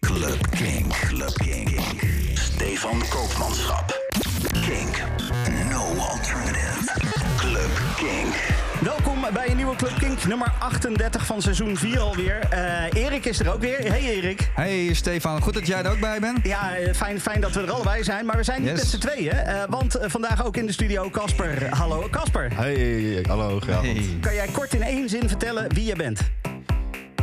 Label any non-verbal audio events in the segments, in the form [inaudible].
Club King. Club King. Stefan Koopmanschap. Kink. No alternative. Club King. Welkom bij een nieuwe Club Kink, nummer 38 van seizoen 4 alweer. Eh Erik is er ook weer. Hey Erik. Hey Stefan, goed dat jij er ook bij bent. Ja, eh, fijn, fijn dat we er allebei zijn, maar we zijn niet Yes. met z'n tweeën. eh, want vandaag ook in de studio Casper. Hallo Casper. Hey, hallo, goedenavond. Kan jij kort in één zin vertellen wie je bent?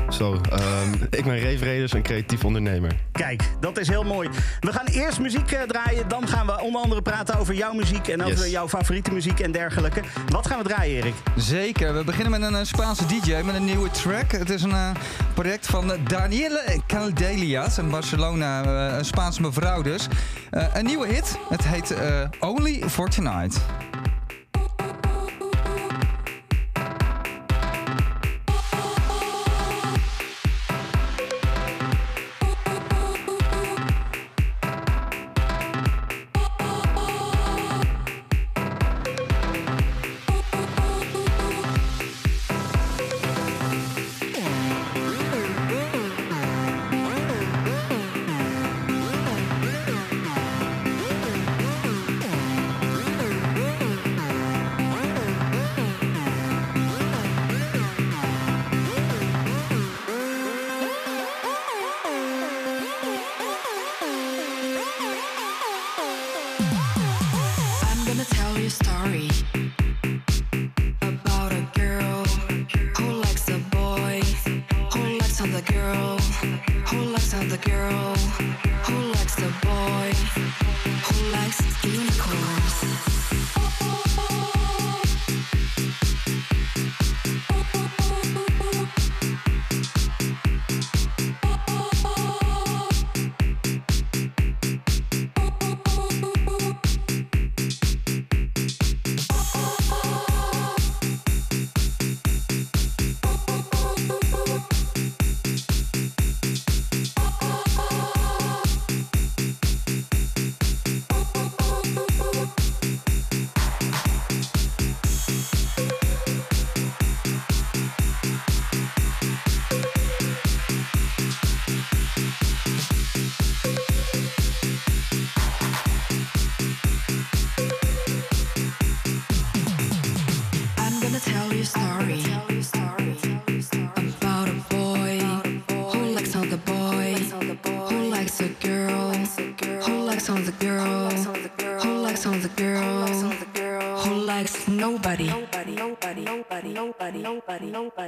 Zo, ehm, ik ben Ray Vredes, een creatief ondernemer. Kijk, dat is heel mooi. We gaan eerst muziek eh, draaien, dan gaan we onder andere praten over jouw muziek en over Yes. jouw favoriete muziek en dergelijke. Wat gaan we draaien, Erik? Zeker, we beginnen met een eh, Spaanse DJ met een nieuwe track. Het is een eh, project van Daniele Caldelias, een Barcelona, een Spaanse mevrouw dus. Eh, een nieuwe hit, het heet Only for Tonight.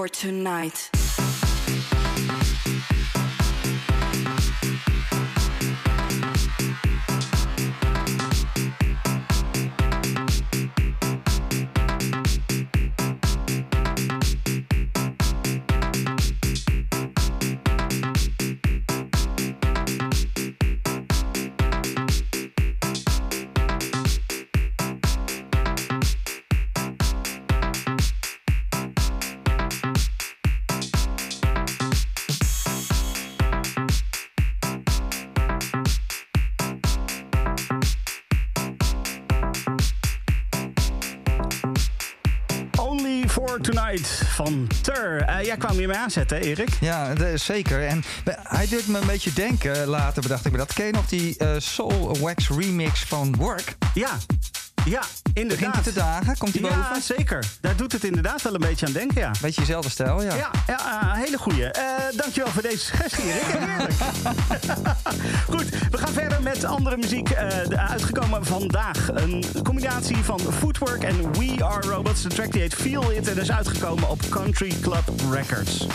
For tonight. Tur. Eh, jij kwam hier mee aanzetten, hè, Erik? Ja, zeker. En hij deed me een beetje denken. Later bedacht ik me dat. Ken je nog die eh, Soul Wax remix van Work? Ja, ja, Begint inderdaad. hij te dagen? Komt hij Ja, boven? zeker. Daar doet het inderdaad wel een beetje aan denken, ja. Beetje jezelfde stijl, ja. Ja, ja eh, hele goeie. Eh, dankjewel voor deze suggestie, Erik. [laughs] Heerlijk. [laughs] Goed, we gaan verder met andere muziek. eh, uitgekomen vandaag. Een combinatie van Footwork en We Are Robots. De track die heet Feel It en is uitgekomen op Country Club Records.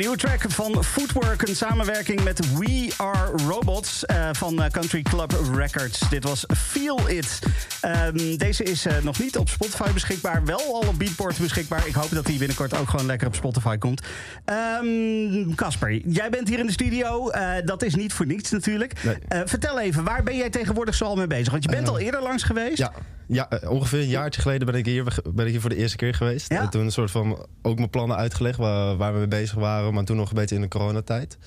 Nieuwe track van Footwork, een samenwerking met We Are Robots eh, van eh, Country Club Records. Dit was Feel It. Ehm, deze is eh, nog niet op Spotify beschikbaar, wel al op Beatport beschikbaar. Ik hoop dat die binnenkort ook gewoon lekker op Spotify komt. Ehm, Casper, jij bent hier in de studio. Dat is niet voor niets natuurlijk. Nee. Vertel even, waar ben jij tegenwoordig zo al mee bezig? Want je bent al eerder langs geweest. Ja, ja eh, ongeveer een jaartje geleden ben ik, hier, ben ik hier voor de eerste keer geweest. Ja. En toen een soort van ook mijn plannen uitgelegd waar, waar we mee bezig waren. Maar toen nog een beetje in de coronatijd.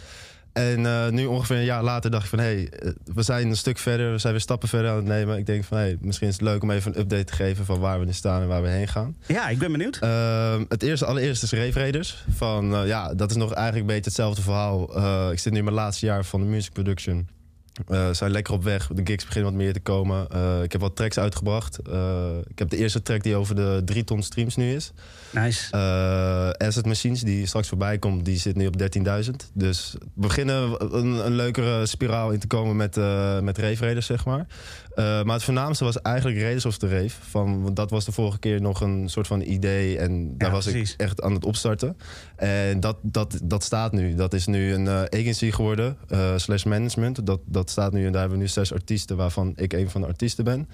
En eh, nu ongeveer een jaar later dacht ik van... hé, hey, eh, we zijn een stuk verder, we zijn weer stappen verder aan het nemen. Ik denk van, hé, hey, misschien is het leuk om even een update te geven... van waar we nu staan en waar we heen gaan. Ja, ik ben benieuwd. Ehm, het eerste, allereerst is Rave Raiders. Van, ja, dat is nog eigenlijk een beetje hetzelfde verhaal. Ik zit nu in mijn laatste jaar van de music production. Eh, zijn lekker op weg. De gigs beginnen wat meer te komen. Eh, ik heb wat tracks uitgebracht. Eh, ik heb de eerste track die over de 3 ton streams nu is. Nice. Asset Machines, die straks voorbij komt, die zit nu op 13.000. Dus we beginnen een, een leukere spiraal in te komen met, met Rave Raiders, zeg maar. Eh, maar het voornaamste was eigenlijk Raiders of the Rave. Van, dat was de vorige keer nog een soort van idee. En daar Ja, was precies. ik echt aan het opstarten. En dat, dat, dat staat nu. Dat is nu een eh, agency geworden, eh, slash management. Dat, dat staat nu en daar hebben we nu zes artiesten, waarvan ik een van de artiesten ben.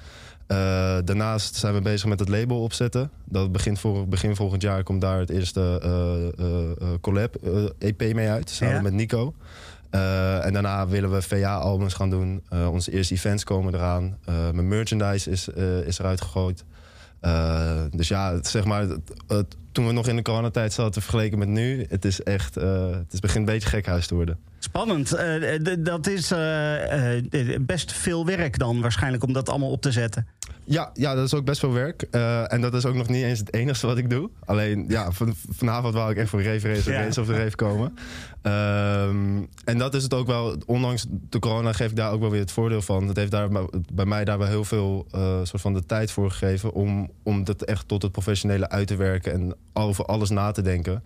Daarnaast zijn we bezig met het label opzetten. Dat begint voor, begin volgend jaar komt daar het eerste collab EP mee uit, samen Ja. met Nico. Eh, en daarna willen we VA-albums gaan doen. Eh, onze eerste events komen eraan. Eh, mijn merchandise is, is eruit gegooid. Dus ja, zeg maar, toen we nog in de coronatijd zaten vergeleken met nu, het is echt, het is, begint een beetje gekhuis te worden. Spannend. Dat is best veel werk dan waarschijnlijk om dat allemaal op te zetten. Ja, ja, dat is ook best veel werk. En dat is ook nog niet eens het enige wat ik doe. Alleen, ja, van, vanavond wou ik echt voor Rave Race, Ja. Of the Rave komen. Ehm, en dat is het ook wel, ondanks de corona geef ik daar ook wel weer het voordeel van. Het heeft daar bij- bij mij daar wel heel veel eh, soort van de tijd voor gegeven... om, om dat echt tot het professionele uit te werken en over alles na te denken.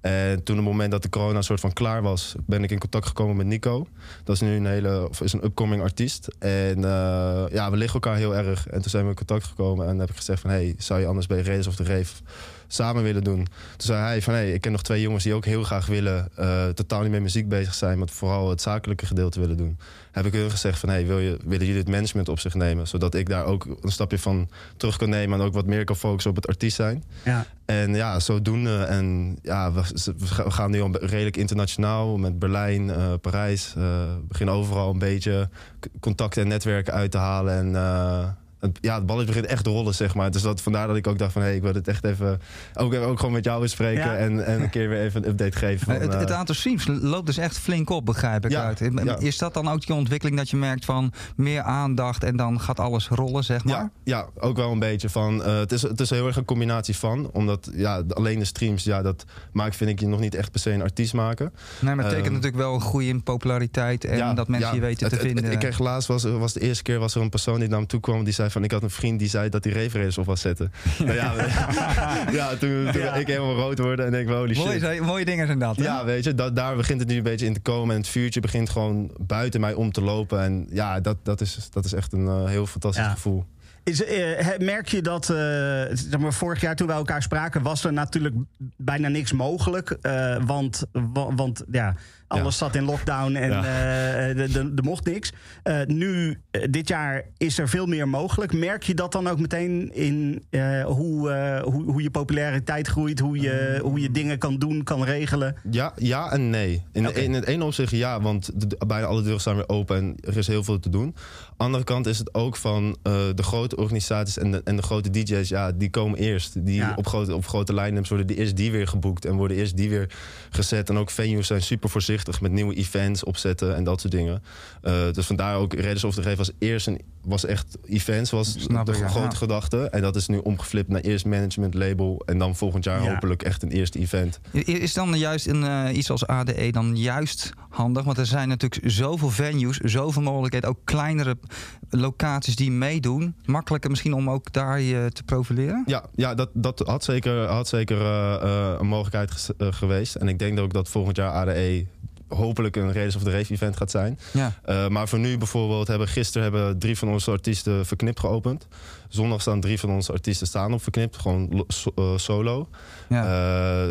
En toen op het moment dat de corona soort van klaar was, ben ik in contact gekomen met Nico. Dat is nu een hele, of is een upcoming artiest. En eh, ja, we liggen elkaar heel erg. En toen zijn we in contact gekomen en heb ik gezegd van, hey, zou je anders bij Race of de Reef samen willen doen? Toen zei hij van, hey, ik ken nog twee jongens die ook heel graag willen, eh, totaal niet met muziek bezig zijn, maar vooral het zakelijke gedeelte willen doen. Heb ik hun gezegd van, hey, wil je, willen jullie het management op zich nemen? Zodat ik daar ook een stapje van terug kan nemen en ook wat meer kan focussen op het artiest zijn. Ja. En ja, zodoende. En ja, we, we gaan nu al redelijk internationaal met Berlijn, eh, Parijs. we beginnen overal een beetje contacten en netwerken uit te halen. En het, ja, het balletje begint echt te rollen, zeg maar. Dus dat, vandaar dat ik ook dacht van, hé, ik wil het echt even... Ook, ook gewoon met jou bespreken Ja. en, en een keer weer even een update geven. Van, het, het eh, aantal streams loopt dus echt flink op, begrijp ik Ja, uit. Is dat dan ook die ontwikkeling dat je merkt van meer aandacht en dan gaat alles rollen, zeg maar? Ja, ja, ook wel een beetje van. eh, het, is, het is heel erg een combinatie van. Omdat ja, alleen de streams, ja, dat maakt, vind ik je nog niet echt per se een artiest maken. Nee, maar het betekent Ehm, natuurlijk wel een groei in populariteit en dat mensen je weten te vinden. ik kreeg laatst, was, was de eerste keer was er een persoon die naar me toe kwam. Die zei van, ik had een vriend die zei dat hij referees op was zetten. [laughs] nou ja, [laughs] ja, toen, toen Ja. ik helemaal rood worden en denk, holy shit. mooie, dingen zijn dat. hè? Ja, weet je, dat, daar begint het nu een beetje in te komen. En het vuurtje begint gewoon buiten mij om te lopen. En ja, dat, dat, is, dat is echt een eh, heel fantastisch Ja. gevoel. Is, eh, merk je dat, eh, zeg maar, vorig jaar toen wij elkaar spraken, was er natuurlijk bijna niks mogelijk. eh, want, wa- want ja, alles zat in lockdown en eh, er- er mocht niks. Eh, nu, eh, dit jaar, is er veel meer mogelijk. Merk je dat dan ook meteen in eh, hoe, eh, hoe, hoe je populariteit groeit, hoe je, hoe je dingen kan doen, kan regelen? Ja, ja en nee. In, in het ene opzicht ja, want de- bijna alle deuren staan weer open en er is heel veel te doen. Andere kant is het ook van eh, de grote organisaties en de, en de grote DJ's, ja, die komen eerst. Die Ja. op grote, op grote line-ups worden die, eerst die weer geboekt en worden eerst die weer gezet. En ook venues zijn super voorzichtig met nieuwe events opzetten en dat soort dingen. Eh, dus vandaar ook Raiders of the Rave was eerst een, was echt events, was Snap de ik, grote Ja. gedachte. En dat is nu omgeflipt naar eerst management label en dan volgend jaar Ja. hopelijk echt een eerste event. Is dan juist een, eh, iets als ADE dan juist handig? Want er zijn natuurlijk zoveel venues, zoveel mogelijkheden. Ook kleinere locaties die meedoen. Makkelijker misschien om ook daar je te profileren? Ja, ja dat, dat had zeker, had zeker eh, eh, een mogelijkheid geweest. En ik denk ook dat volgend jaar ADE hopelijk een Raiders of the Rave event gaat zijn. Ja. Eh, maar voor nu bijvoorbeeld hebben gisteren hebben drie van onze artiesten verknipt geopend. Zondag staan drie van onze artiesten staan op verknipt, gewoon so- eh, solo. ja.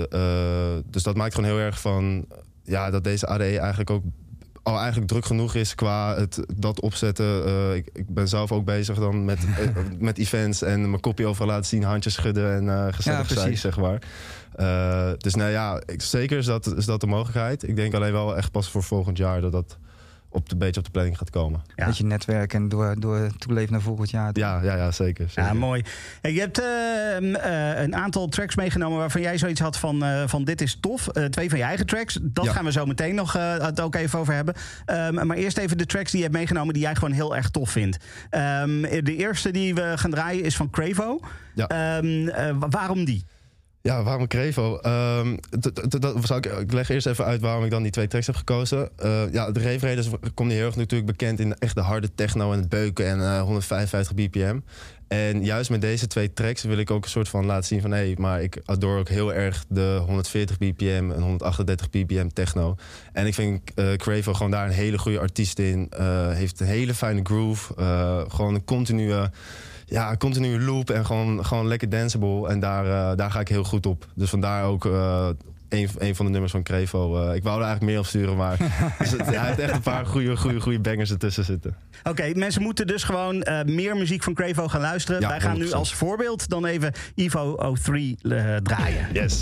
Eh, dus dat maakt gewoon heel erg van ja, dat deze ADE eigenlijk ook al eigenlijk druk genoeg is qua het, dat opzetten. Ik, ik ben zelf ook bezig dan met, [laughs] met events en mijn kopje overal laten zien, handjes schudden en eh gezellig zijn, zeg maar. Eh, dus nou ja, ik, zeker is dat, is dat de mogelijkheid. Ik denk alleen wel echt pas voor volgend jaar dat dat op de, beetje op de planning gaat komen. Ja. Beetje netwerken en door, door toeleven naar volgend jaar. Ja, ja, ja zeker. zeker. Ja, mooi. Hey, je hebt eh, eh, een aantal tracks meegenomen waarvan jij zoiets had van, eh, van dit is tof. Eh, twee van je eigen tracks. Dat Ja. gaan we zo meteen nog eh, het ook even over hebben. Ehm, maar eerst even de tracks die je hebt meegenomen die jij gewoon heel erg tof vindt. Ehm, de eerste die we gaan draaien is van Cravo. Ja. Ehm, eh, waarom die? Ja, waarom Crevo? Ehm, dat zou ik, leg eerst even uit waarom ik dan die twee tracks heb gekozen. Eh, ja, de Rave Raiders komt heel erg natuurlijk bekend in echt de harde techno en het beuken en eh, 155 bpm. En juist met deze twee tracks wil ik ook een soort van laten zien van... hé, hey, maar ik adore ook heel erg de 140 bpm en 138 bpm techno. En ik vind eh Crevo gewoon daar een hele goede artiest in. Eh, heeft een hele fijne groove. eh, gewoon een continue ja, een continue loop en gewoon, gewoon lekker danceable. En daar, eh, daar ga ik heel goed op. Dus vandaar ook eh, een, een van de nummers van Crevo. Eh, ik wou er eigenlijk meer op sturen, maar [laughs] dus het- hij heeft echt een paar goede, goede, goede bangers ertussen zitten. Oké, mensen moeten dus gewoon meer muziek van Crevo gaan luisteren. Ja, Wij gaan nu 100%. als voorbeeld dan even Evo 03 eh, draaien. Yes.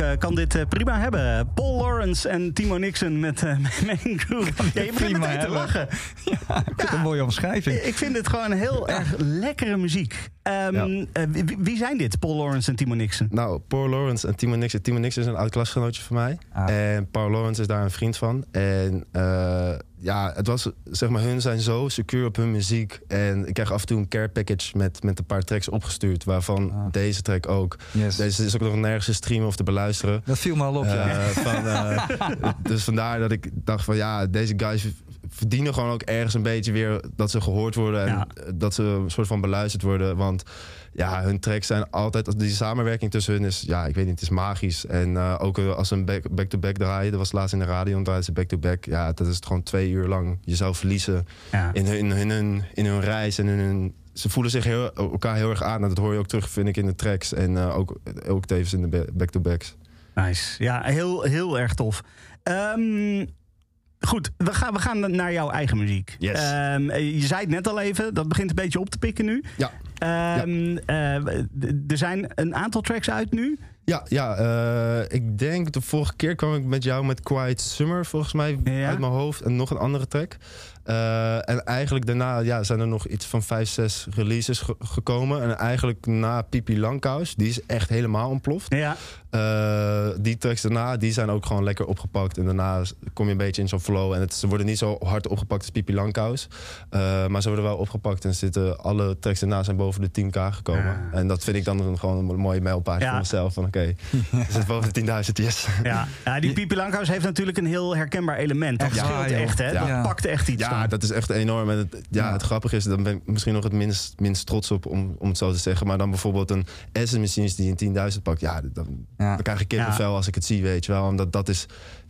Eh, kan dit eh, prima hebben. Paul Lawrence en Timo Nixon met uh, Main Groove. Ja, je begint meteen te lachen. Ja, ik vind het een mooie omschrijving. Ik vind dit gewoon heel erg lekkere muziek. Ehm, Ja. eh, wie, wie zijn dit, Paul Lawrence en Timo Nixon? Nou, Paul Lawrence en Timo Nixon. Timo Nixon is een oud klasgenootje van mij. Ah. En Paul Lawrence is daar een vriend van. En eh, ja, het was, zeg maar, hun zijn zo secuur op hun muziek. En ik krijg af en toe een care package met, met een paar tracks opgestuurd. Waarvan Ah. deze track ook. Yes. Deze is ook nog nergens te streamen of te beluisteren. Dat viel me al op, ja. Eh, van, eh, [laughs] dus vandaar dat ik dacht van ja, deze guys verdienen gewoon ook ergens een beetje weer dat ze gehoord worden en Ja. dat ze een soort van beluisterd worden. Want ja, hun tracks zijn altijd, die samenwerking tussen hun is, ja, ik weet niet, het is magisch. En eh, ook eh, als ze een back- back-to-back draaien, dat was laatst in de radio, en draaien ze back-to-back. Ja, dat is het gewoon twee uur lang jezelf verliezen Ja. in hun, in hun, in hun, in hun reis en in hun... Ze voelen zich heel, elkaar heel erg aan. En dat hoor je ook terug, vind ik, in de tracks. En eh, ook, ook tevens in de ba- back-to-backs. Nice. Ja, heel, heel erg tof. Ehm, goed, we gaan, we gaan naar jouw eigen muziek. Yes. Ehm, je zei het net al even, dat begint een beetje op te pikken nu. Ja. Ehm, eh, er zijn een aantal tracks uit nu. Ja, ja eh, ik denk de vorige keer kwam ik met jou met Quiet Summer, volgens mij, Ja. uit mijn hoofd. En nog een andere track. Eh, en eigenlijk daarna ja, zijn er nog iets van vijf, zes releases ge- gekomen. En eigenlijk na Pipi Langkous, die is echt helemaal ontploft. Ja. Eh, die tracks daarna, die zijn ook gewoon lekker opgepakt. En daarna kom je een beetje in zo'n flow. En het, ze worden niet zo hard opgepakt als Pipi Langkous. Eh, maar ze worden wel opgepakt. En zitten, alle tracks daarna zijn boven de 10k gekomen. En dat vind ik dan een- gewoon een mooie mijlpaal Ja. voor mezelf. Van oké, zitten boven de 10.000, yes. Ja, ja die Pipi Langkous heeft natuurlijk een heel herkenbaar element. Dat scheelt echt, hè? Ja. Dat pakt echt iets Ja, dat is echt enorm. En het, ja, Ja. het grappige is, dan ben ik misschien nog het minst, minst trots op, om, om het zo te zeggen. Maar dan bijvoorbeeld een Essence Machines die een 10.000 pakt. Ja, dan, Ja. dan krijg ik kippenvel als ik het zie, weet je wel. Omdat dat is,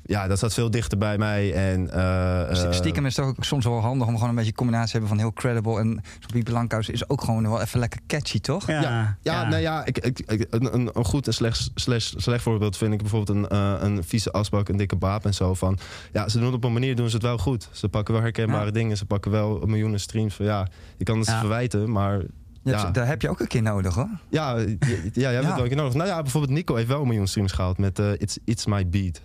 ja, dat staat veel dichter bij mij. En, eh, St- eh, Stiekem is het ook soms wel handig om gewoon een beetje een combinatie te hebben van heel credible. En zo'n Langkous is ook gewoon wel even lekker catchy, toch? Ja, Ja, ja, nou ja, ik, ik, ik- een, een, goed en slecht, slecht, slecht voorbeeld vind ik bijvoorbeeld een, eh, een vieze asbak, een dikke baap en zo. Van, ja, ze doen het op een manier, doen ze het wel goed. Ze pakken wel herkenbare Ja. dingen, ze pakken wel miljoenen streams. Van, ja, je kan het verwijten, maar Ja. Daar heb je ook een keer nodig, hoor. ja, ja, [laughs] ja, jij hebt Ja. het wel een keer nodig. Nou ja, bijvoorbeeld Nico heeft wel een miljoen streams gehaald met It's, It's My Beat.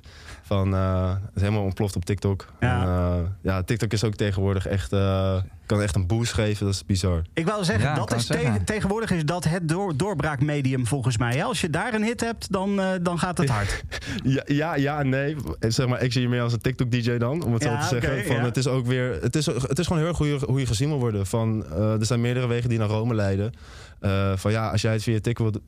Van, eh, het is helemaal ontploft op TikTok. Ja. En, eh, ja, TikTok is ook tegenwoordig echt, eh, kan echt een boost geven, dat is bizar. Ik wou zeggen, Ja, dat is te- tegenwoordig is dat het door, doorbraakmedium volgens mij. hè? Als je daar een hit hebt, dan, eh, dan gaat het hard. [laughs] Ja, ja, ja, nee. Zeg maar, ik zie je meer als een TikTok-DJ dan, om het Ja, zo te zeggen. van, ja. Het is ook weer, het is, het is gewoon heel erg hoe je, hoe je gezien wil worden. Van, eh, er zijn meerdere wegen die naar Rome leiden. Eh, van ja, als jij het via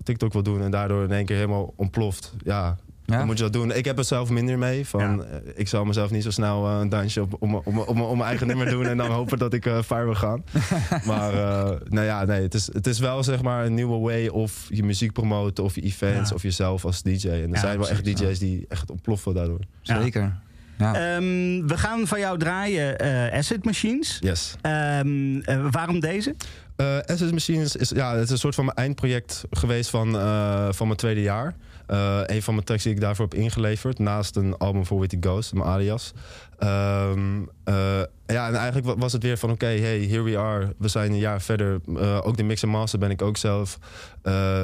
TikTok wil doen en daardoor in één keer helemaal ontploft, ja, Ja? dan moet je dat doen. Ik heb er zelf minder mee. Van, Ja. eh, ik zal mezelf niet zo snel eh, een dansje op, om, om, om, om mijn eigen nummer doen en dan hopen dat ik eh fire wil gaan. [laughs] maar eh, nou ja, nee, het is, het is wel zeg maar een nieuwe way of je muziek promoten of je events Ja. of jezelf als DJ. En er Ja, zijn wel echt DJ's die echt ontploffen daardoor. Zeker. Ja. Ehm, we gaan van jou draaien eh, Acid Machines. Yes. Ehm, eh, waarom deze? Eh Essence Machines is, ja, het is een soort van mijn eindproject geweest van, eh, van mijn tweede jaar. Eh, een van mijn tracks die ik daarvoor heb ingeleverd. Naast een album voor Witty Ghost, mijn alias. Ehm, eh, ja, en eigenlijk wa- was het weer van... oké, hey, here we are. We zijn een jaar verder. Eh, ook de mix en master ben ik ook zelf.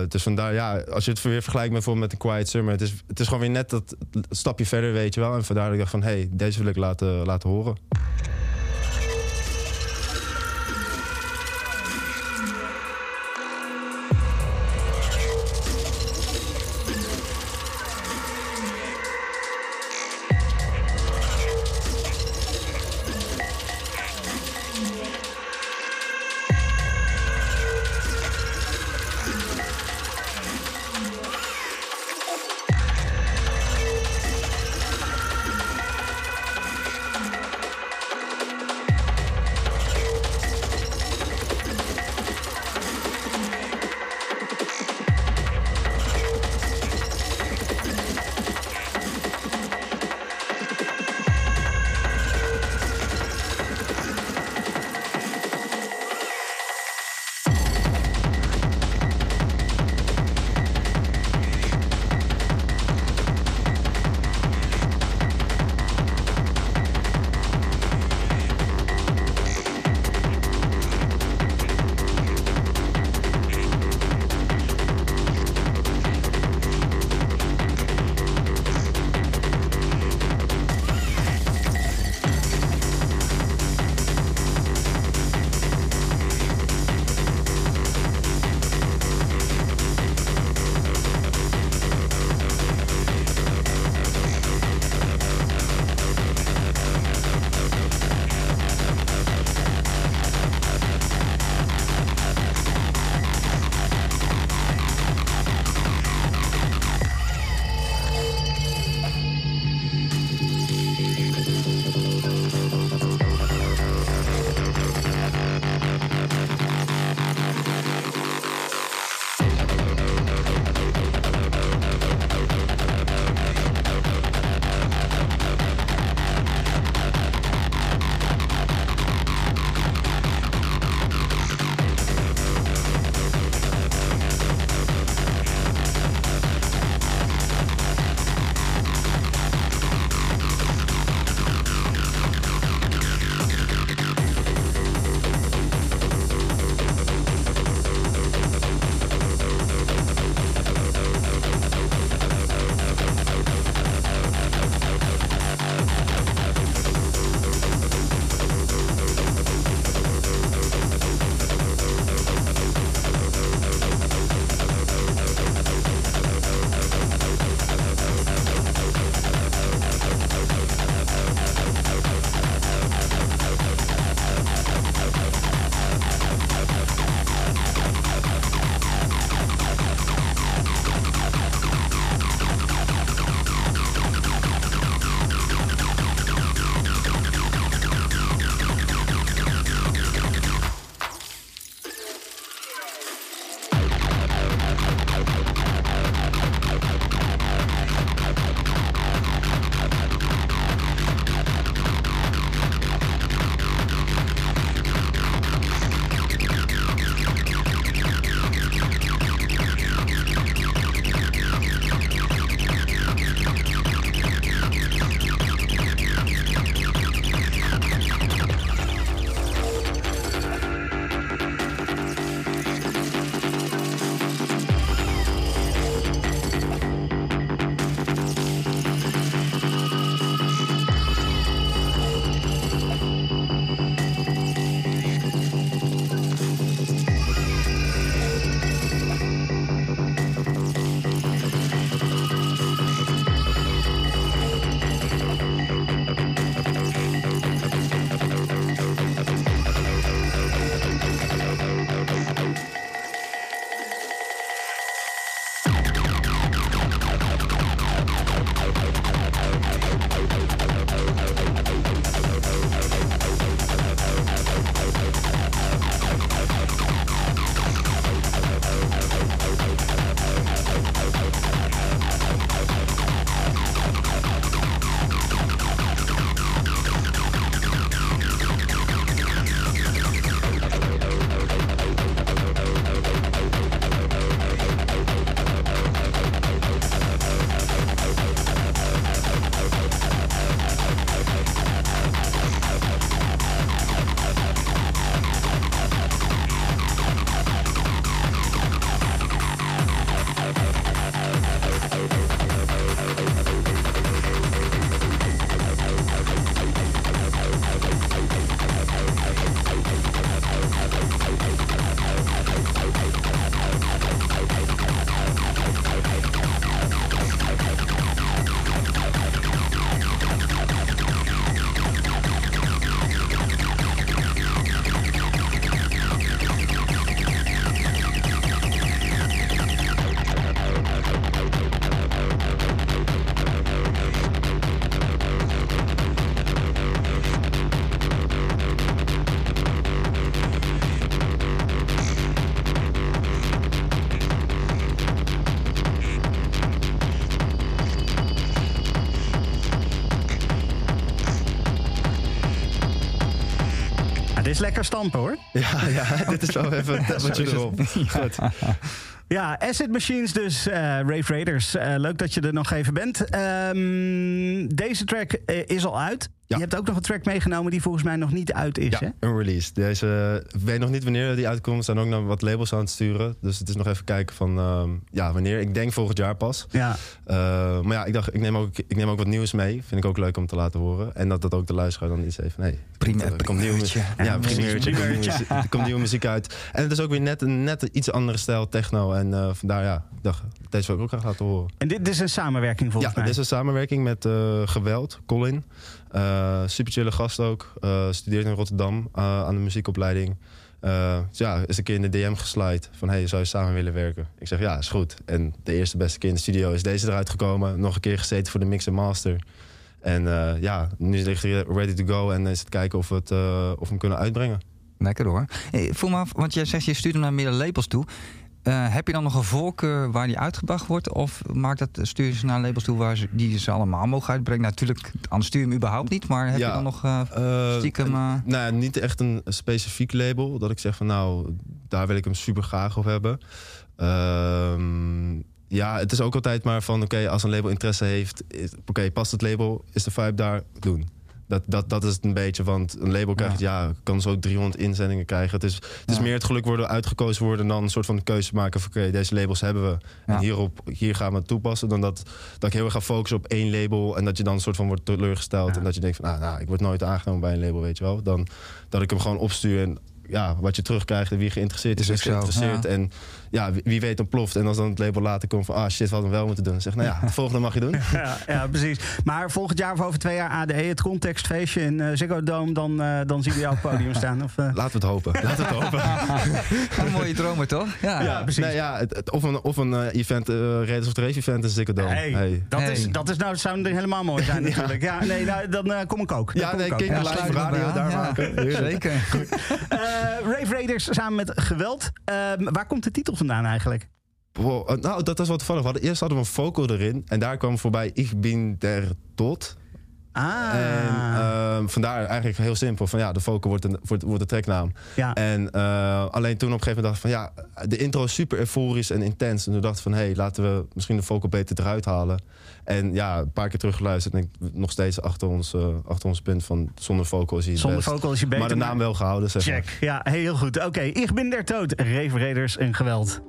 Dus vandaar, ja, als je het weer vergelijkt met, bijvoorbeeld met The Quiet Summer... Het is, het is gewoon weer net dat stapje verder, weet je wel. En vandaar dat ik dacht van... hey, deze wil ik laten, laten horen. Lekker stampen hoor. Ja, ja, [laughs] dit is wel even [laughs] een teppertje erop. Goed. Ja, Acid Machines dus, eh, Rave Raiders. Eh, leuk dat je er nog even bent. Ehm, deze track eh, is al uit. Ja. Je hebt ook nog een track meegenomen die volgens mij nog niet uit is, hè? Ja, een release. Deze, ik weet nog niet wanneer die uitkomt. We zijn ook naar wat labels aan het sturen. Dus het is nog even kijken van ehm, ja, wanneer. Ik denk volgend jaar pas. Ja. Maar ja, ik dacht, ik neem, ook, ik neem ook wat nieuws mee. Vind ik ook leuk om te laten horen. En dat dat ook de luisteraar dan iets heeft. Nee, Prima, [laughs] er komt nieuwe muziek. Ja, primeurtje. Er komt nieuwe Primeurtje. muziek- uit. En het is ook weer net een net iets andere stijl techno. En eh, vandaar ja, ik dacht, deze wil ik ook graag laten horen. En dit is een samenwerking volgens Ja, mij. dit is een samenwerking met eh, Geweld, Colin. Eh super chille gast ook. Studeert in Rotterdam aan de muziekopleiding. Eh, dus ja, is een keer in de DM geslide van hey, zou je samen willen werken? Ik zeg ja, is goed. En de eerste beste keer in de studio is deze eruit gekomen. Nog een keer gezeten voor de mix en master. En eh, ja, nu ligt hij ready to go en is het kijken of we, het, eh, of we hem kunnen uitbrengen. Lekker hoor. Hey, voel me af, want jij zegt je stuurt hem naar meerdere labels toe. Eh, heb je dan nog een voorkeur waar die uitgebracht wordt? Of maakt dat, stuur je ze naar labels toe waar ze, die ze allemaal mogen uitbrengen? Natuurlijk, anders stuur je hem überhaupt niet. Maar heb Ja, je dan nog Eh, stiekem... eh, Nou, niet echt een specifiek label. Dat ik zeg van nou, daar wil ik hem super graag op hebben. Ja, het is ook altijd maar van oké, als een label interesse heeft, oké, past het label, is de vibe daar, doen. Dat, dat, dat is het een beetje, want een label krijgt, ja, kan zo 300 inzendingen krijgen. Het is, het is Ja. meer het geluk worden uitgekozen worden dan een soort van de keuze maken van oké, deze labels hebben we. Ja. En hierop, hier gaan we het toepassen. Dan dat, dat ik heel erg ga focussen op één label en dat je dan een soort van wordt teleurgesteld. Ja. En dat je denkt van, ah, nou, ik word nooit aangenomen bij een label, weet je wel. Dan dat ik hem gewoon opstuur en ja, wat je terugkrijgt en wie geïnteresseerd is, Is geïnteresseerd. ja. En ja, wie, weet ontploft. En als dan het label later komt van, ah shit, wat hadden we wel moeten doen. Zeg nou ja, het [laughs] volgende mag je doen. Ja, ja, precies. Maar volgend jaar of over twee jaar ADE, het contextfeestje in eh Ziggo Dome, dan, eh, dan zien we jou op het podium staan. Of, eh, Laten we het hopen. Laten we het hopen. [laughs] een mooie dromen, toch? Ja. Ja, precies. Nee, ja, het, het- of een, of een event, Raiders of the Rave event is Ziggo Dome. Hey, Hey. Dat, Hey. Is, dat is nou, zou helemaal mooi zijn [laughs] natuurlijk. Ja, nee, nou, dan kom ik ook. Dan Ja, nee, ik ook. kijk, Ja, live radio daar maken. Zeker. Eh, Rave Raiders samen met Geweld. Ehm, waar komt de titel vandaan eigenlijk? Wow, eh, nou, dat was wat toevallig. We hadden, eerst hadden we een vocal erin. En daar kwam voorbij Ik bin der tot. Ah, En ehm, vandaar eigenlijk heel simpel. Van ja, de vocal wordt, een, wordt, wordt de treknaam. ja. En eh, alleen toen op een gegeven moment dacht ik van ja, de intro is super euforisch en intens. En toen dacht ik van hé, hey, laten we misschien de vocal beter eruit halen. En ja, een paar keer teruggeluisterd en ik nog steeds achter ons, eh, achter ons punt van zonder vocal is hij Zonder best. vocal is je beter. Maar de naam wel gehouden, zeg maar. Check. Ja, heel goed. Oké, ik ben der dood. Rave Raiders en Geweld.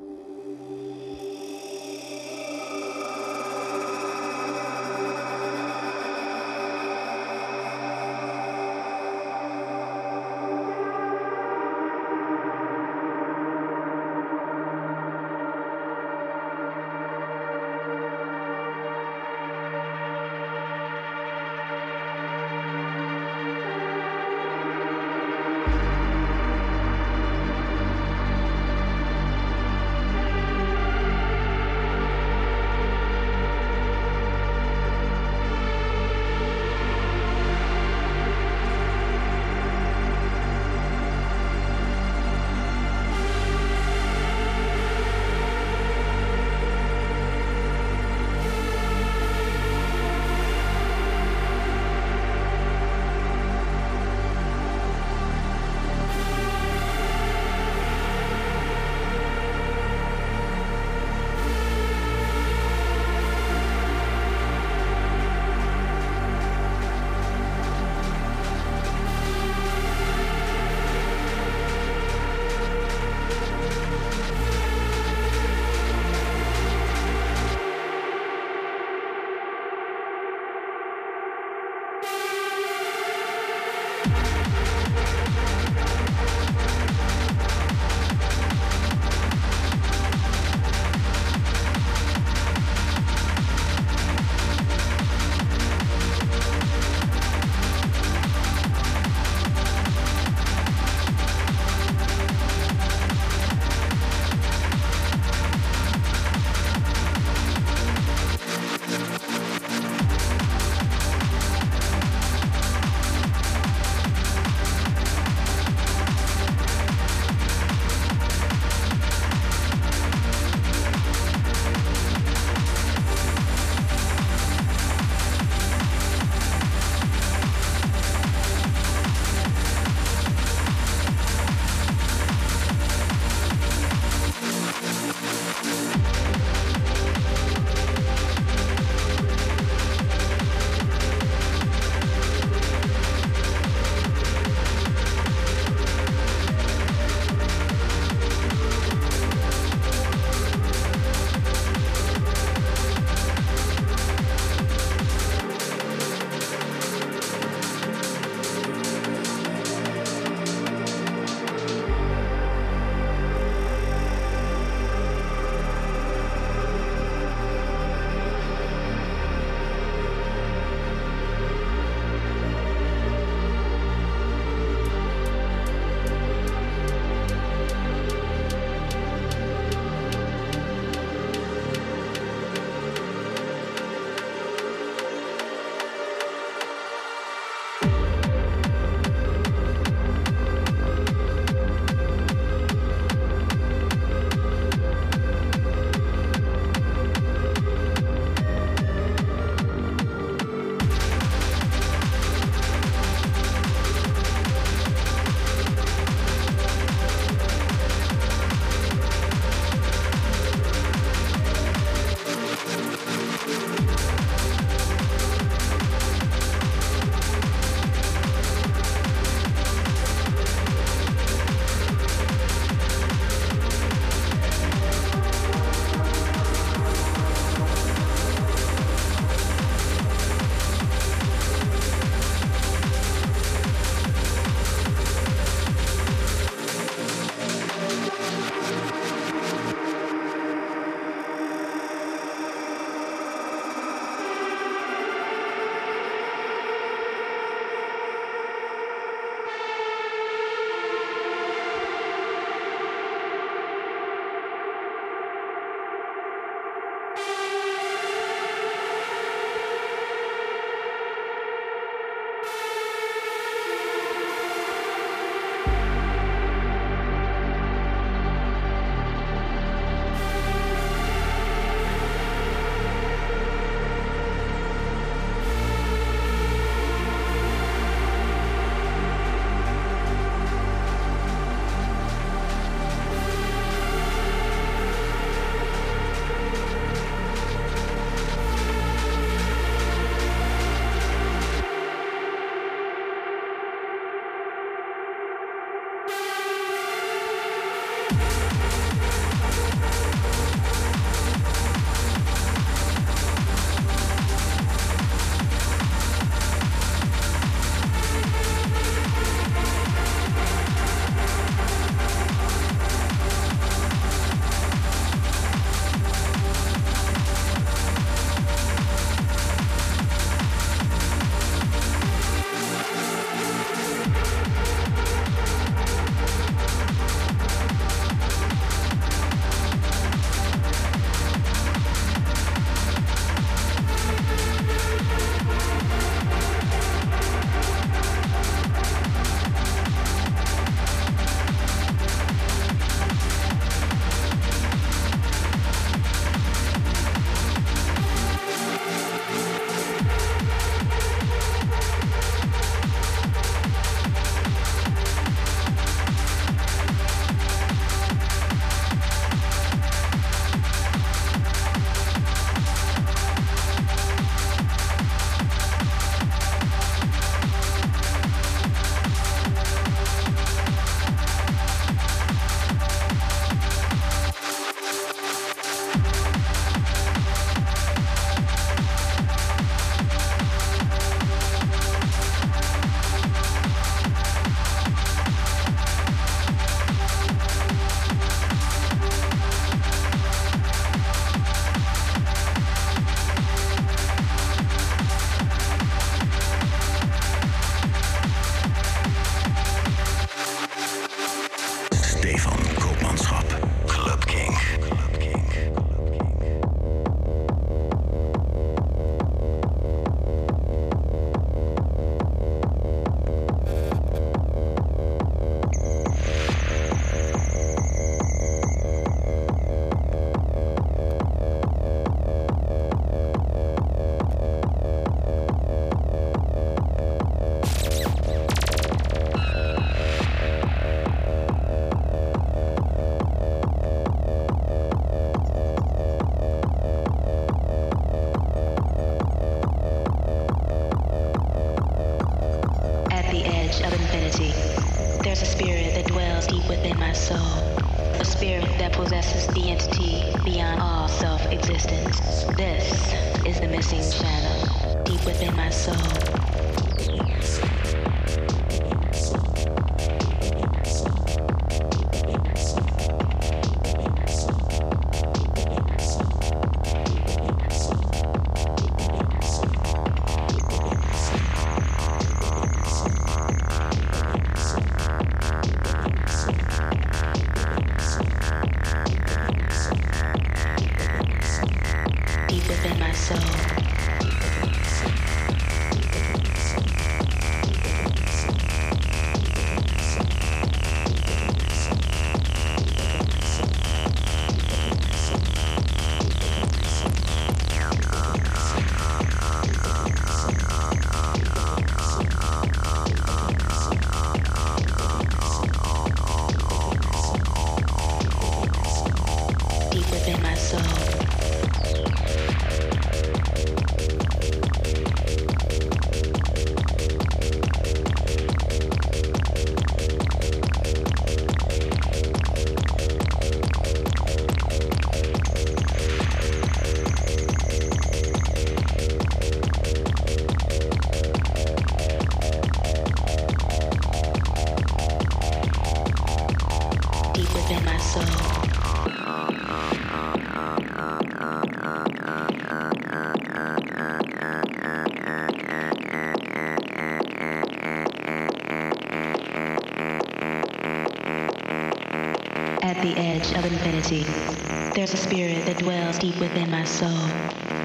There's a spirit that dwells deep within my soul.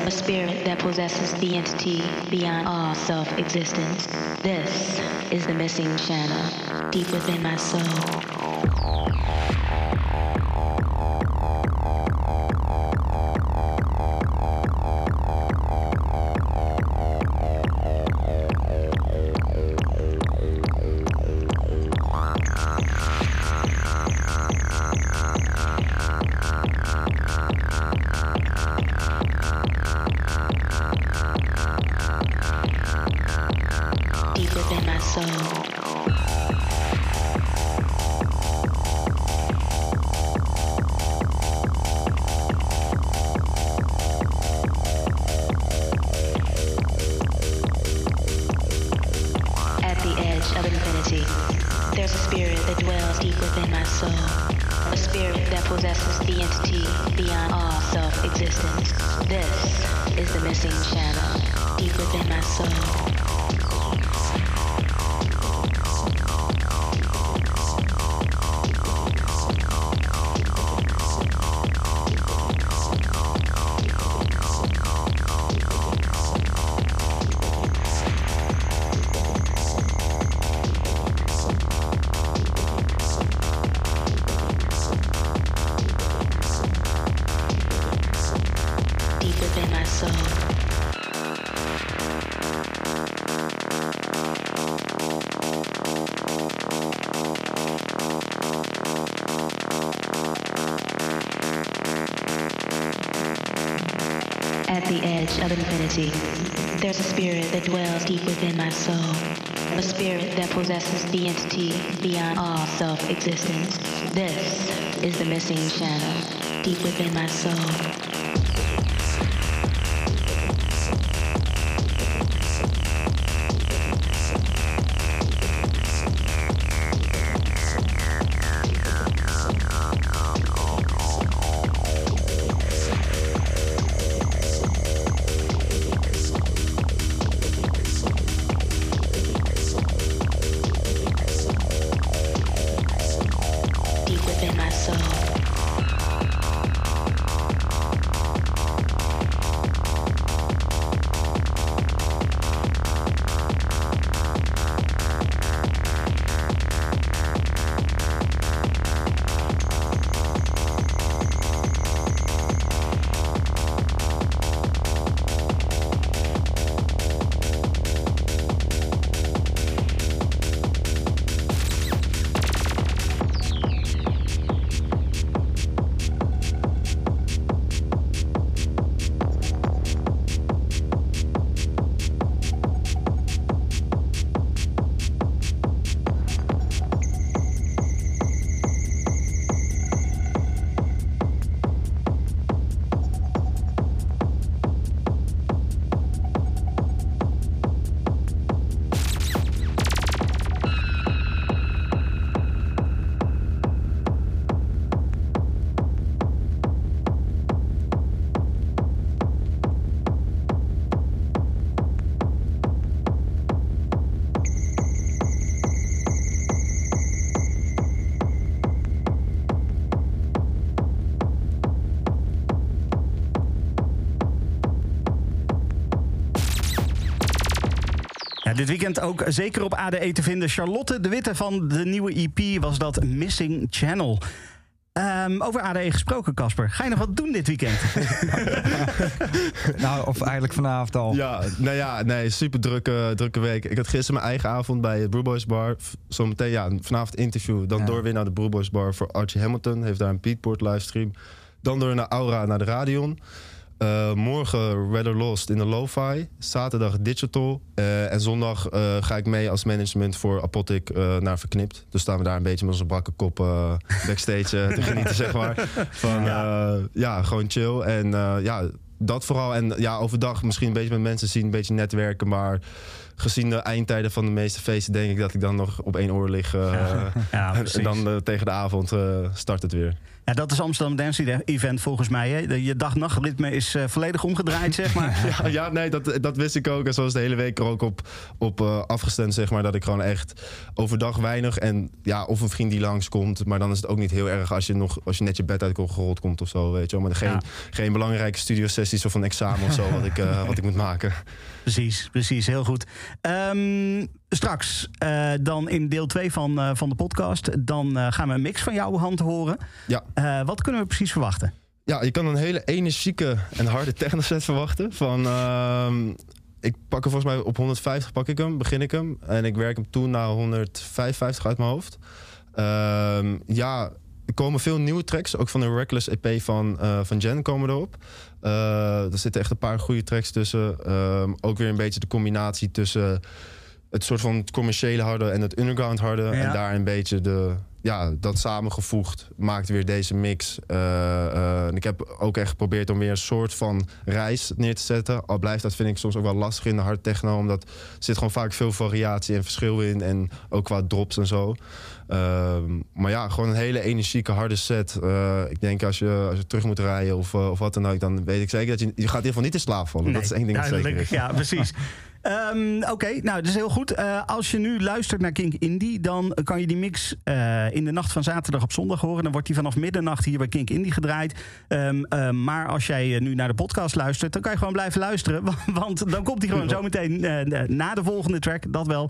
A spirit that possesses the entity beyond all self existence. This is the missing channel deep within my soul. Is the missing channel deep within my soul. My soul. A spirit that possesses the entity beyond all self existence. This is the missing channel deep within my soul. Dit weekend ook zeker op ADE te vinden. Charlotte de Witte van de nieuwe EP was dat Missing Channel. Ehm, over ADE gesproken, Casper. Ga je nog wat doen dit weekend? [laughs] [laughs] Nou, of eigenlijk vanavond al. Ja, nou ja, nee, super drukke, drukke week. Ik had gisteren mijn eigen avond bij het Brewboys Bar. Zometeen, ja, vanavond interview. Dan Ja. door weer naar de Brewboys Bar voor Archie Hamilton. Heeft daar een Beatport livestream. Dan door naar Aura, naar de Radion. Eh, morgen Rather Lost in de Lo-Fi. Zaterdag Digital. Eh, en zondag eh, ga ik mee als management voor Apotic naar Verknipt. Dus staan we daar een beetje met onze brakke kop [laughs] backstage te genieten, zeg maar. Van, ja. ja, gewoon chill. En ja, dat vooral. En ja, overdag misschien een beetje met mensen zien, een beetje netwerken. Maar gezien de eindtijden van de meeste feesten, denk ik dat ik dan nog op één oor lig. [laughs] Ja, en dan tegen de avond start het weer. Ja, dat is Amsterdam Dance Event volgens mij. Hè? Je dag-nachtritme is eh, volledig omgedraaid, zeg maar. [laughs] Ja, ja, nee, dat, dat wist ik ook. En zo is de hele week er ook op, op eh, afgestemd, zeg maar. Dat ik gewoon echt overdag weinig. En ja, of een vriend die langskomt. Maar dan is het ook niet heel erg als je, nog, als je net je bed uitgerold komt of zo, weet je wel. Maar geen, Ja. geen belangrijke studiosessies of een examen of zo wat ik, eh, wat ik moet maken. [laughs] Precies, precies, heel goed. Ehm, straks, eh, dan in deel 2 van, eh, van de podcast, dan eh, gaan we een mix van jouw hand horen. Ja. Wat kunnen we precies verwachten? Ja, je kan een hele energieke en harde technoset verwachten. Van, ehm, ik pak er volgens mij op 150 pak ik hem, begin ik hem. En ik werk hem toen naar 155 uit mijn hoofd. Ehm, ja, er komen veel nieuwe tracks. Ook van de Reckless EP van, van Jen komen erop. Er zitten echt een paar goede tracks tussen. Ehm, ook weer een beetje de combinatie tussen het soort van commerciële harde en het underground harde. Ja. En daar een beetje de, ja, dat samengevoegd maakt weer deze mix. Eh, eh, en ik heb ook echt geprobeerd om weer een soort van reis neer te zetten. Al blijft dat, vind ik, soms ook wel lastig in de hard techno. Omdat er zit gewoon vaak veel variatie en verschil in. En ook qua drops en zo. Ehm, maar ja, gewoon een hele energieke, harde set. Eh, ik denk als je, als je terug moet rijden of, of wat dan ook... dan weet ik zeker dat je... Je gaat in ieder geval niet in slaap vallen. dat is één ding dat zeker is. Ja, precies. [laughs] Ehm, Oké, nou, dat is heel goed. Eh, als je nu luistert naar Kink Indie, dan kan je die mix eh, in de nacht van zaterdag op zondag horen. Dan wordt die vanaf middernacht hier bij Kink Indie gedraaid. Ehm, eh, maar als jij nu naar de podcast luistert, dan kan je gewoon blijven luisteren. [laughs] Want dan komt hij gewoon zometeen eh, na de volgende track, dat wel,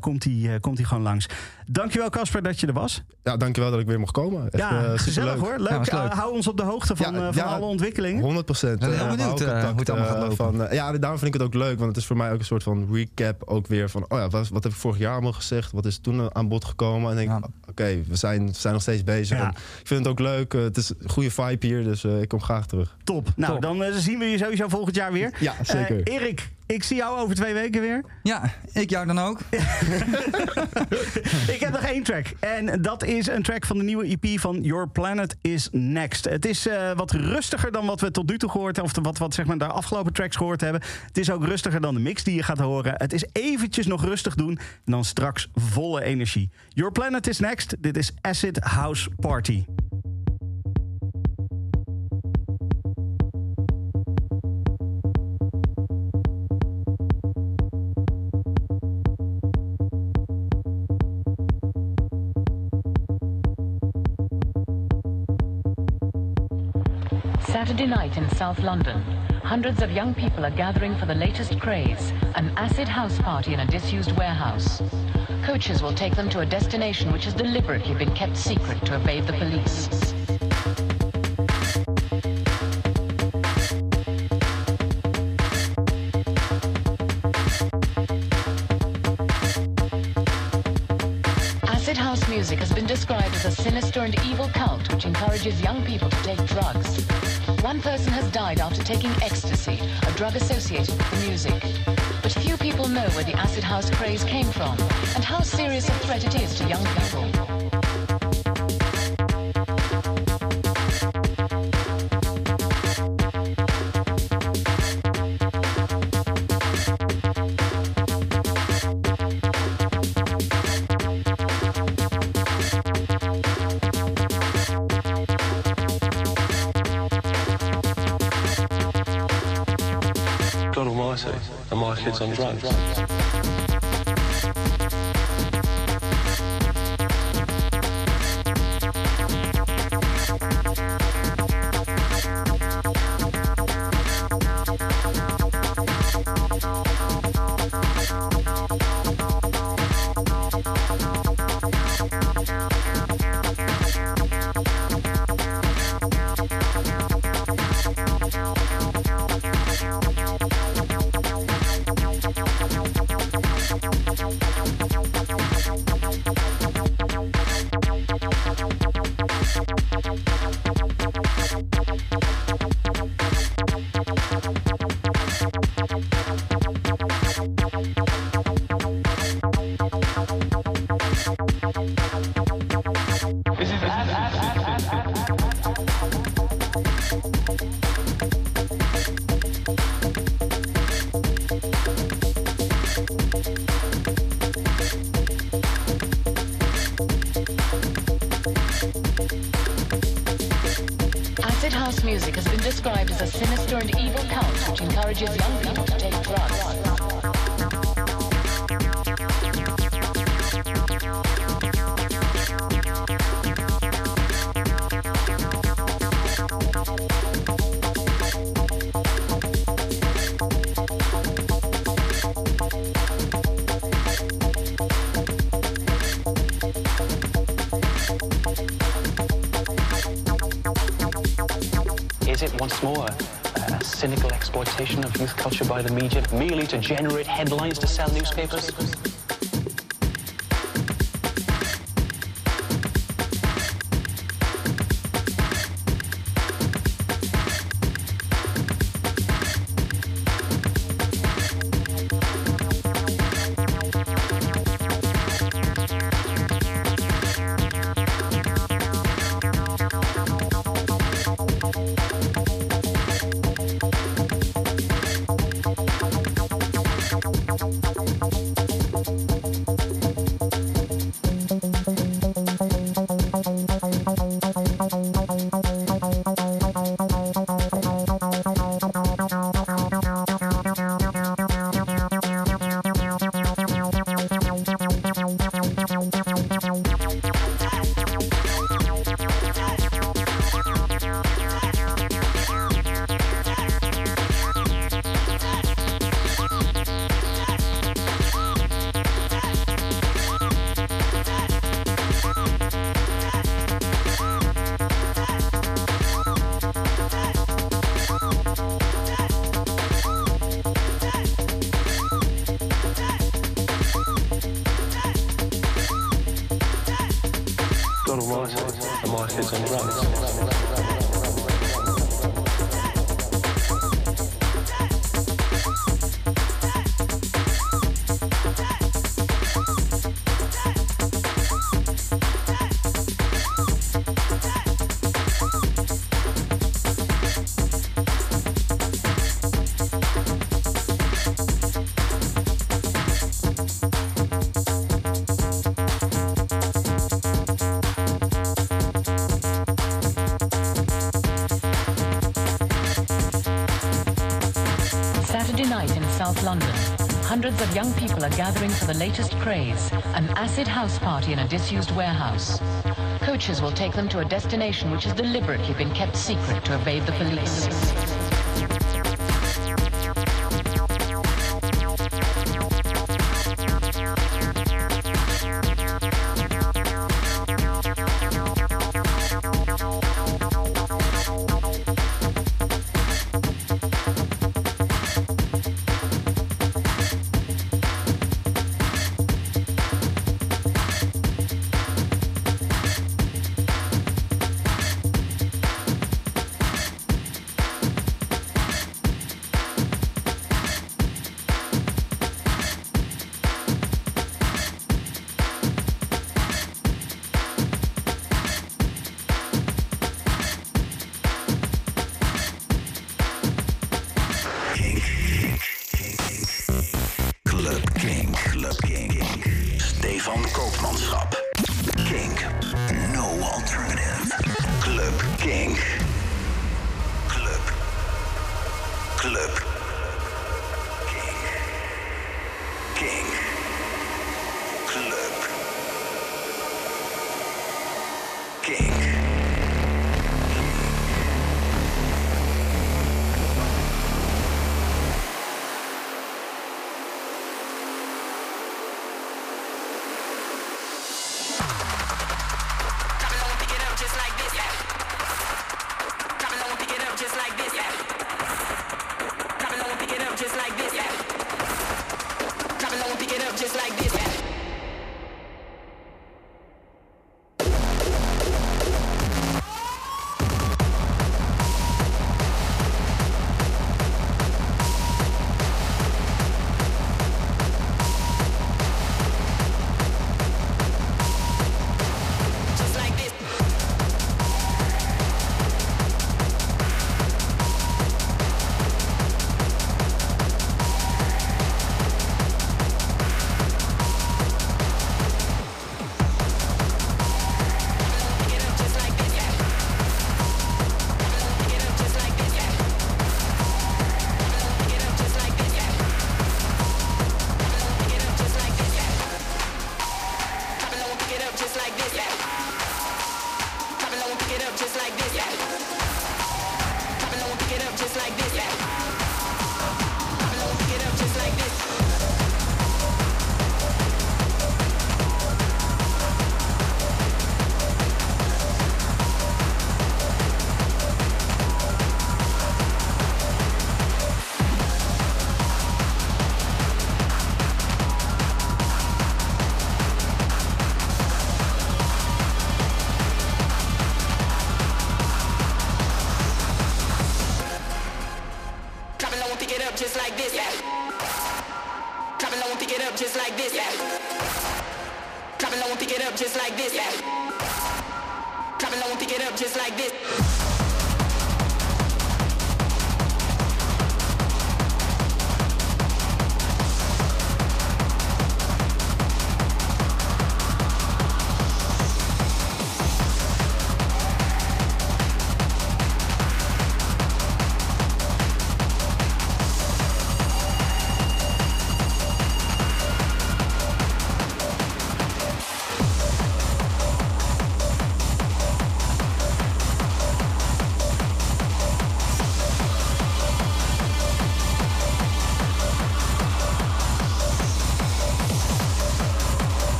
komt hij komt hij gewoon langs. Dankjewel Casper dat je er was. Ja, dankjewel dat ik weer mocht komen. Echt, ja, eh, gezellig hoor. Leuk. Ja, leuk. Eh, hou ons op de hoogte van, Ja, eh, van ja, alle ontwikkelingen. 100 procent. Heel benieuwd, eh, hoe het allemaal gaat lopen. Van, eh, ja, daarom vind ik het ook leuk. Want het is voor mij ook een soort van recap. Ook weer van, oh ja, wat, wat heb ik vorig jaar allemaal gezegd? Wat is toen eh, aan bod gekomen? En denk oké, we, zijn, we zijn nog steeds bezig. En ik vind het ook leuk. eh, het is een goede vibe hier, dus eh, ik kom graag terug. Top. Nou, Top. dan eh, zien we je sowieso volgend jaar weer. Ja, zeker. Eh, Erik, ik zie jou over twee weken weer. Ja, ik jou dan ook. [laughs] ik heb nog één track. En dat is een track van de nieuwe EP van Your Planet is Next. Het is eh, wat rustiger dan wat we tot nu toe gehoord hebben. Of wat, wat zeg maar, de afgelopen tracks gehoord hebben. Het is ook rustiger dan de mix die je gaat horen. Het is eventjes nog rustig doen. En dan straks volle energie. Your Planet is Next. Dit is Acid House Party. Saturday night in South London, hundreds of young people are gathering for the latest craze, an acid house party in a disused warehouse. Coaches will take them to a destination which has deliberately been kept secret to evade the police. Acid house music has been described as a sinister and evil cult which encourages young people to take drugs. One person has died after taking ecstasy, a drug associated with the music. But few people know where the acid house craze came from and how serious a threat it is to young people. My kid's described as a sinister and evil cult which encourages young people exploitation of youth culture by the media merely to generate headlines to sell newspapers? Young people are gathering for the latest craze, an acid house party in a disused warehouse. Coaches will take them to a destination which has deliberately been kept secret to evade the police.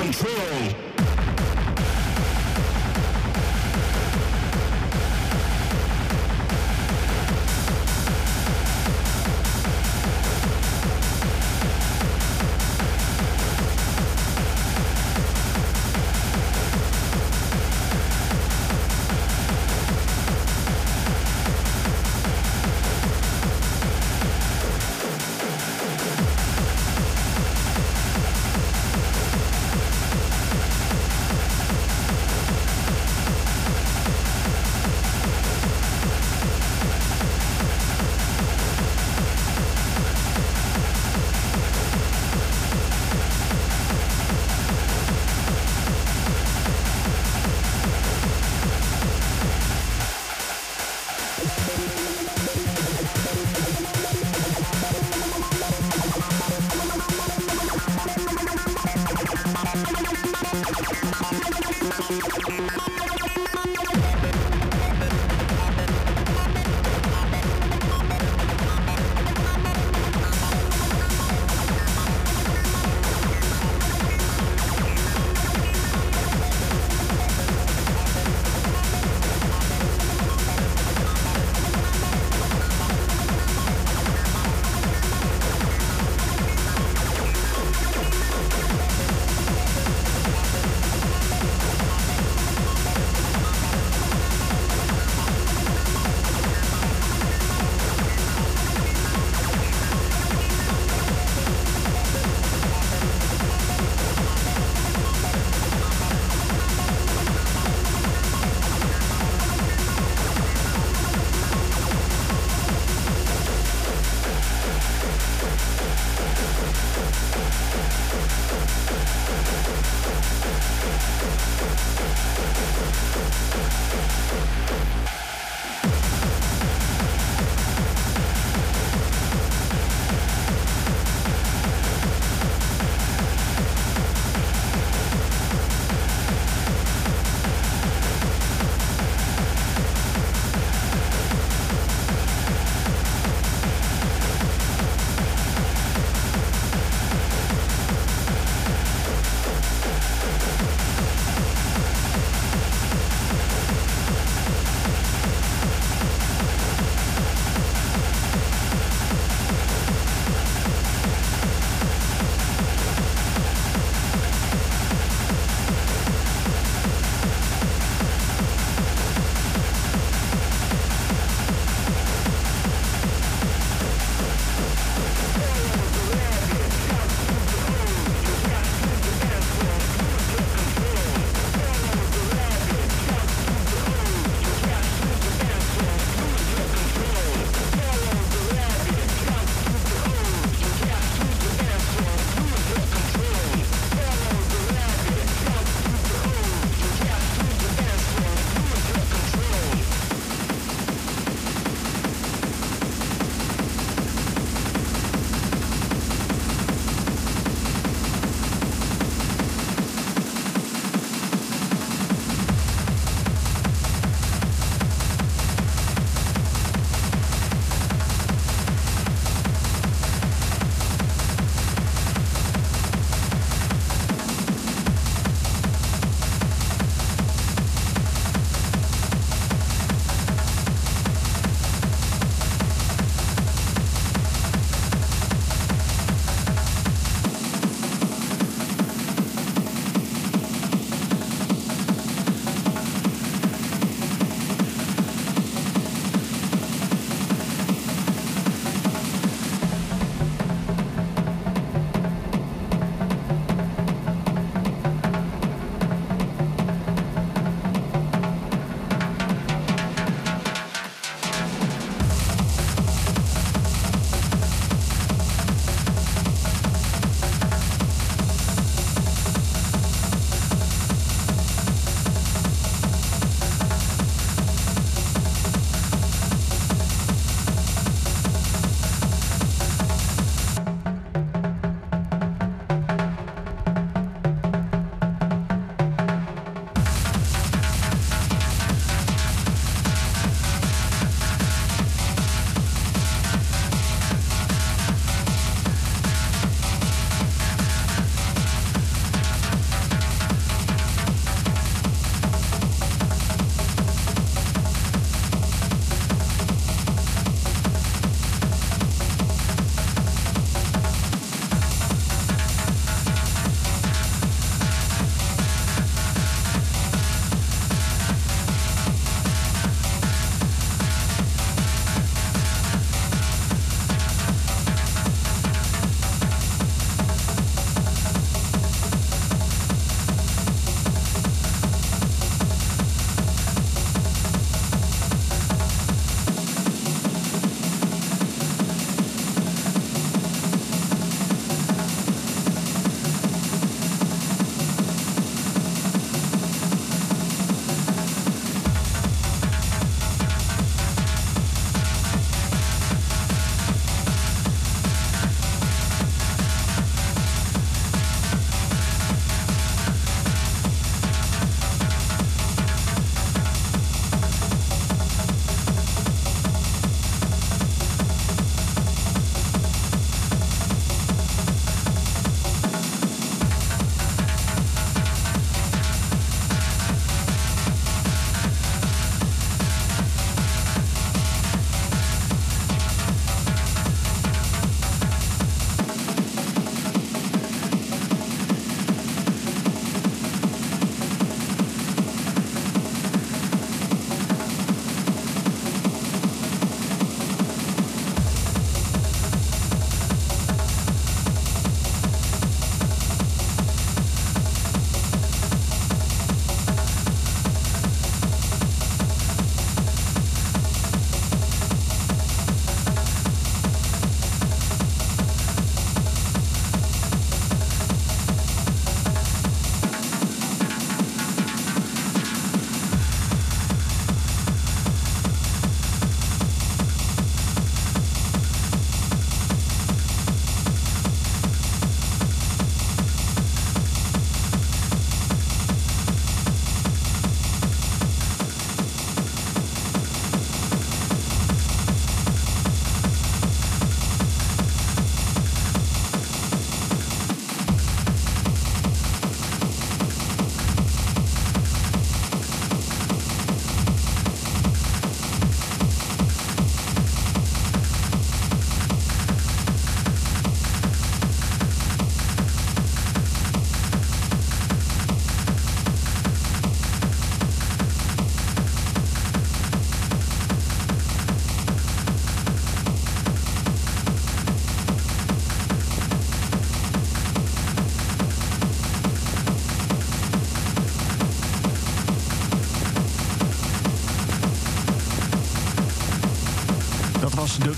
control.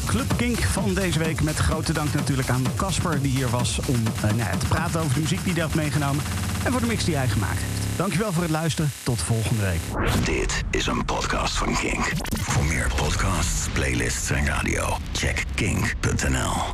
Club Kink van deze week. Met grote dank natuurlijk aan Casper, die hier was om eh, nou te praten over de muziek die hij had meegenomen. En voor de mix die hij gemaakt heeft. Dankjewel voor het luisteren. Tot volgende week. Dit is een podcast van Kink. Voor meer podcasts, playlists en radio, check kink.nl.